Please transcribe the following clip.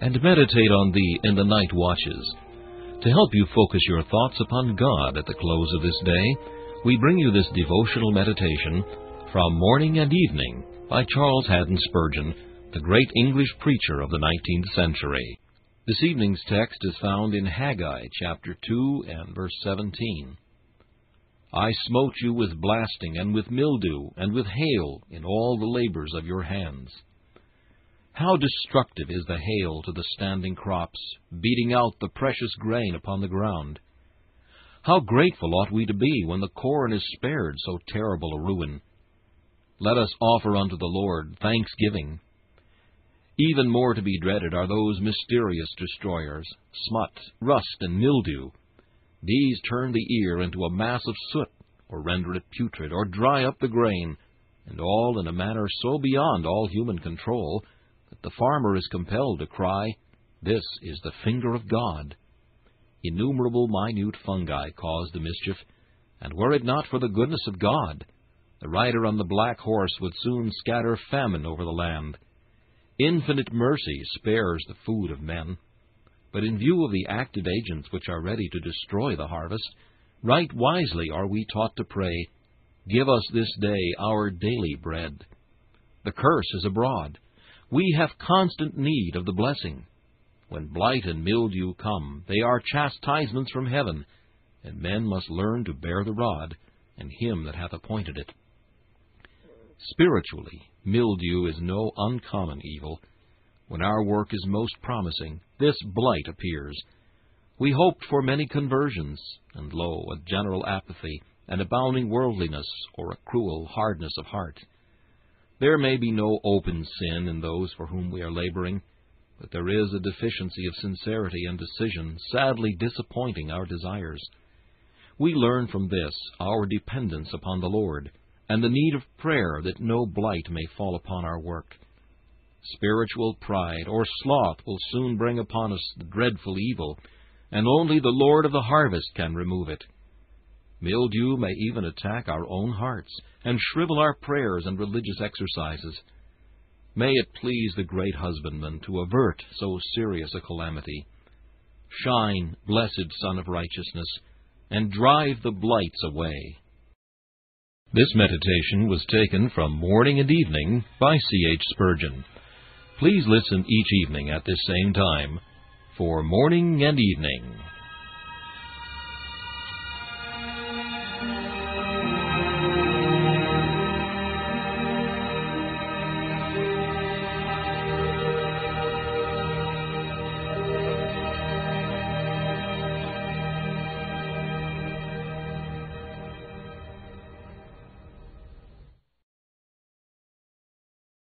and meditate on thee in the night watches. To help you focus your thoughts upon God at the close of this day, we bring you this devotional meditation from Morning and Evening by Charles Haddon Spurgeon, the great English preacher of the 19th century. This evening's text is found in Haggai chapter 2 and verse 17. I smote you with blasting and with mildew and with hail in all the labors of your hands. How destructive is the hail to the standing crops, beating out the precious grain upon the ground! How grateful ought we to be when the corn is spared so terrible a ruin! Let us offer unto the Lord thanksgiving. Even more to be dreaded are those mysterious destroyers, smut, rust, and mildew. These turn the ear into a mass of soot, or render it putrid, or dry up the grain, and all in a manner so beyond all human control the farmer is compelled to cry, This is the finger of God. Innumerable minute fungi cause the mischief, and were it not for the goodness of God, the rider on the black horse would soon scatter famine over the land. Infinite mercy spares the food of men. But in view of the active agents which are ready to destroy the harvest, right wisely are we taught to pray, Give us this day our daily bread. The curse is abroad. We have constant need of the blessing. When blight and mildew come, they are chastisements from heaven, and men must learn to bear the rod, and him that hath appointed it. Spiritually, mildew is no uncommon evil. When our work is most promising, this blight appears. We hoped for many conversions, and lo, a general apathy, an abounding worldliness, or a cruel hardness of heart. There may be no open sin in those for whom we are laboring, but there is a deficiency of sincerity and decision sadly disappointing our desires. We learn from this our dependence upon the Lord, and the need of prayer that no blight may fall upon our work. Spiritual pride or sloth will soon bring upon us the dreadful evil, and only the Lord of the harvest can remove it. Mildew may even attack our own hearts and shrivel our prayers and religious exercises. May it please the great husbandman to avert so serious a calamity. Shine, blessed Sun of Righteousness, and drive the blights away. This meditation was taken from Morning and Evening by C. H. Spurgeon. Please listen each evening at this same time for Morning and Evening.